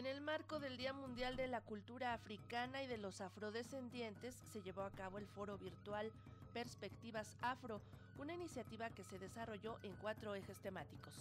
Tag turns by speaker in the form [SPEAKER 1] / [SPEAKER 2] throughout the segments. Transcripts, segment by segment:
[SPEAKER 1] En el marco del Día Mundial de la Cultura Africana y de los Afrodescendientes se llevó a cabo el foro virtual Perspectivas Afro, una iniciativa que se desarrolló en cuatro ejes temáticos.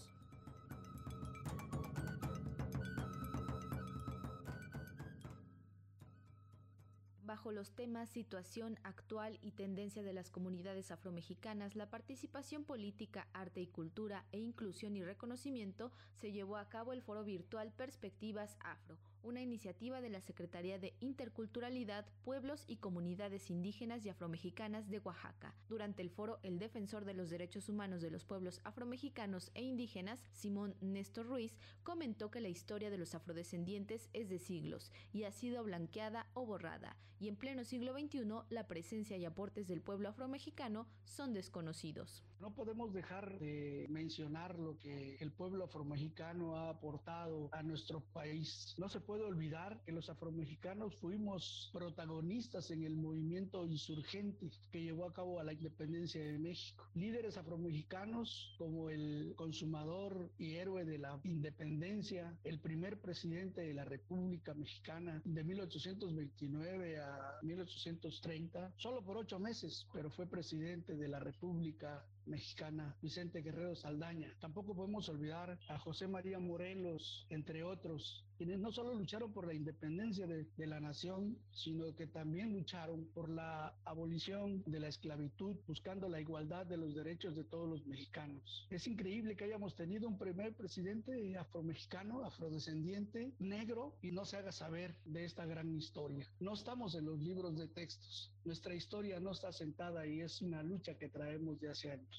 [SPEAKER 2] Bajo los temas situación actual y tendencia de las comunidades afromexicanas, la participación política, arte y cultura e inclusión y reconocimiento, se llevó a cabo el foro virtual Perspectivas Afro, una iniciativa de la Secretaría de Interculturalidad, Pueblos y Comunidades Indígenas y Afromexicanas de Oaxaca. Durante el foro, el defensor de los derechos humanos de los pueblos afromexicanos e indígenas, Simón Néstor Ruiz, comentó que la historia de los afrodescendientes es de siglos y ha sido blanqueada o borrada y en pleno siglo XXI la presencia y aportes del pueblo afromexicano son desconocidos.
[SPEAKER 3] No podemos dejar de mencionar lo que el pueblo afromexicano ha aportado a nuestro país. No se puede olvidar que los afromexicanos fuimos protagonistas en el movimiento insurgente que llevó a cabo a la independencia de México. Líderes afromexicanos como el consumador y héroe de la independencia, el primer presidente de la República Mexicana de 1829 a 1830, solo por ocho meses, pero fue presidente de la República mexicana, Vicente Guerrero Saldaña. Tampoco podemos olvidar a José María Morelos, entre otros, quienes no solo lucharon por la independencia de, la nación, sino que también lucharon por la abolición de la esclavitud, buscando la igualdad de los derechos de todos los mexicanos. Es increíble que hayamos tenido un primer presidente afromexicano, afrodescendiente, negro, y no se haga saber de esta gran historia. No estamos en los libros de textos. Nuestra historia no está sentada y es una lucha que traemos de hace años.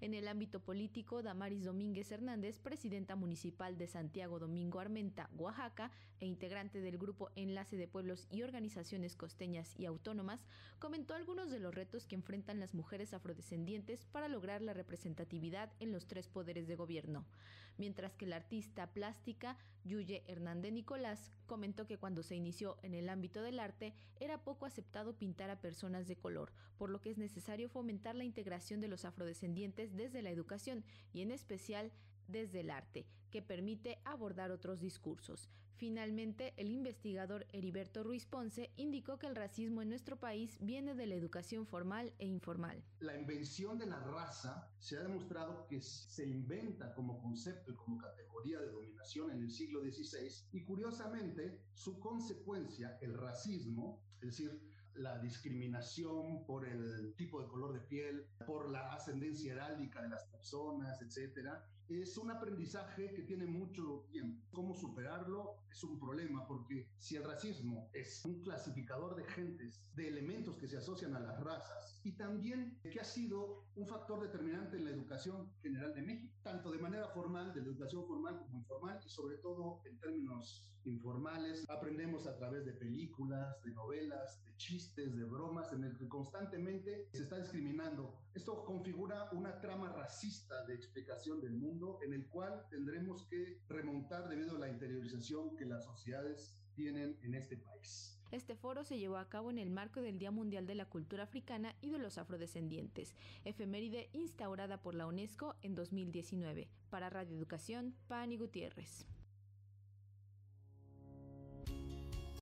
[SPEAKER 2] En el ámbito político, Damaris Domínguez Hernández, presidenta municipal de Santiago Domingo Armenta, Oaxaca, e integrante del grupo Enlace de Pueblos y Organizaciones Costeñas y Autónomas, comentó algunos de los retos que enfrentan las mujeres afrodescendientes para lograr la representatividad en los tres poderes de gobierno. Mientras que la artista plástica Yuye Hernández Nicolás comentó que cuando se inició en el ámbito del arte era poco aceptado pintar a personas de color, por lo que es necesario fomentar la integración de los afrodescendientes desde la educación y en especial desde el arte, que permite abordar otros discursos. Finalmente, el investigador Heriberto Ruiz Ponce indicó que el racismo en nuestro país viene de la educación formal e informal.
[SPEAKER 4] La invención de la raza se ha demostrado que se inventa como concepto y como categoría de dominación en el siglo XVI y curiosamente su consecuencia, el racismo, es decir, la discriminación por el tipo de color de piel, por la ascendencia heráldica de las personas, etcétera, es un aprendizaje que tiene mucho tiempo. ¿Cómo superarlo? Es un problema porque si el racismo es un clasificador de gentes, de elementos que se asocian a las razas y también que ha sido un factor determinante en la educación general de México, tanto de manera formal, de la educación formal como informal y sobre todo en términos informales, aprendemos a través de películas, de novelas, de chistes, de bromas, en el que constantemente se está discriminando. Esto configura una trama racista de explicación del en el cual tendremos que remontar debido a la interiorización que las sociedades tienen en este país.
[SPEAKER 2] Este foro se llevó a cabo en el marco del Día Mundial de la Cultura Africana y de los Afrodescendientes, efeméride instaurada por la UNESCO en 2019. Para Radio Educación, Pani Gutiérrez.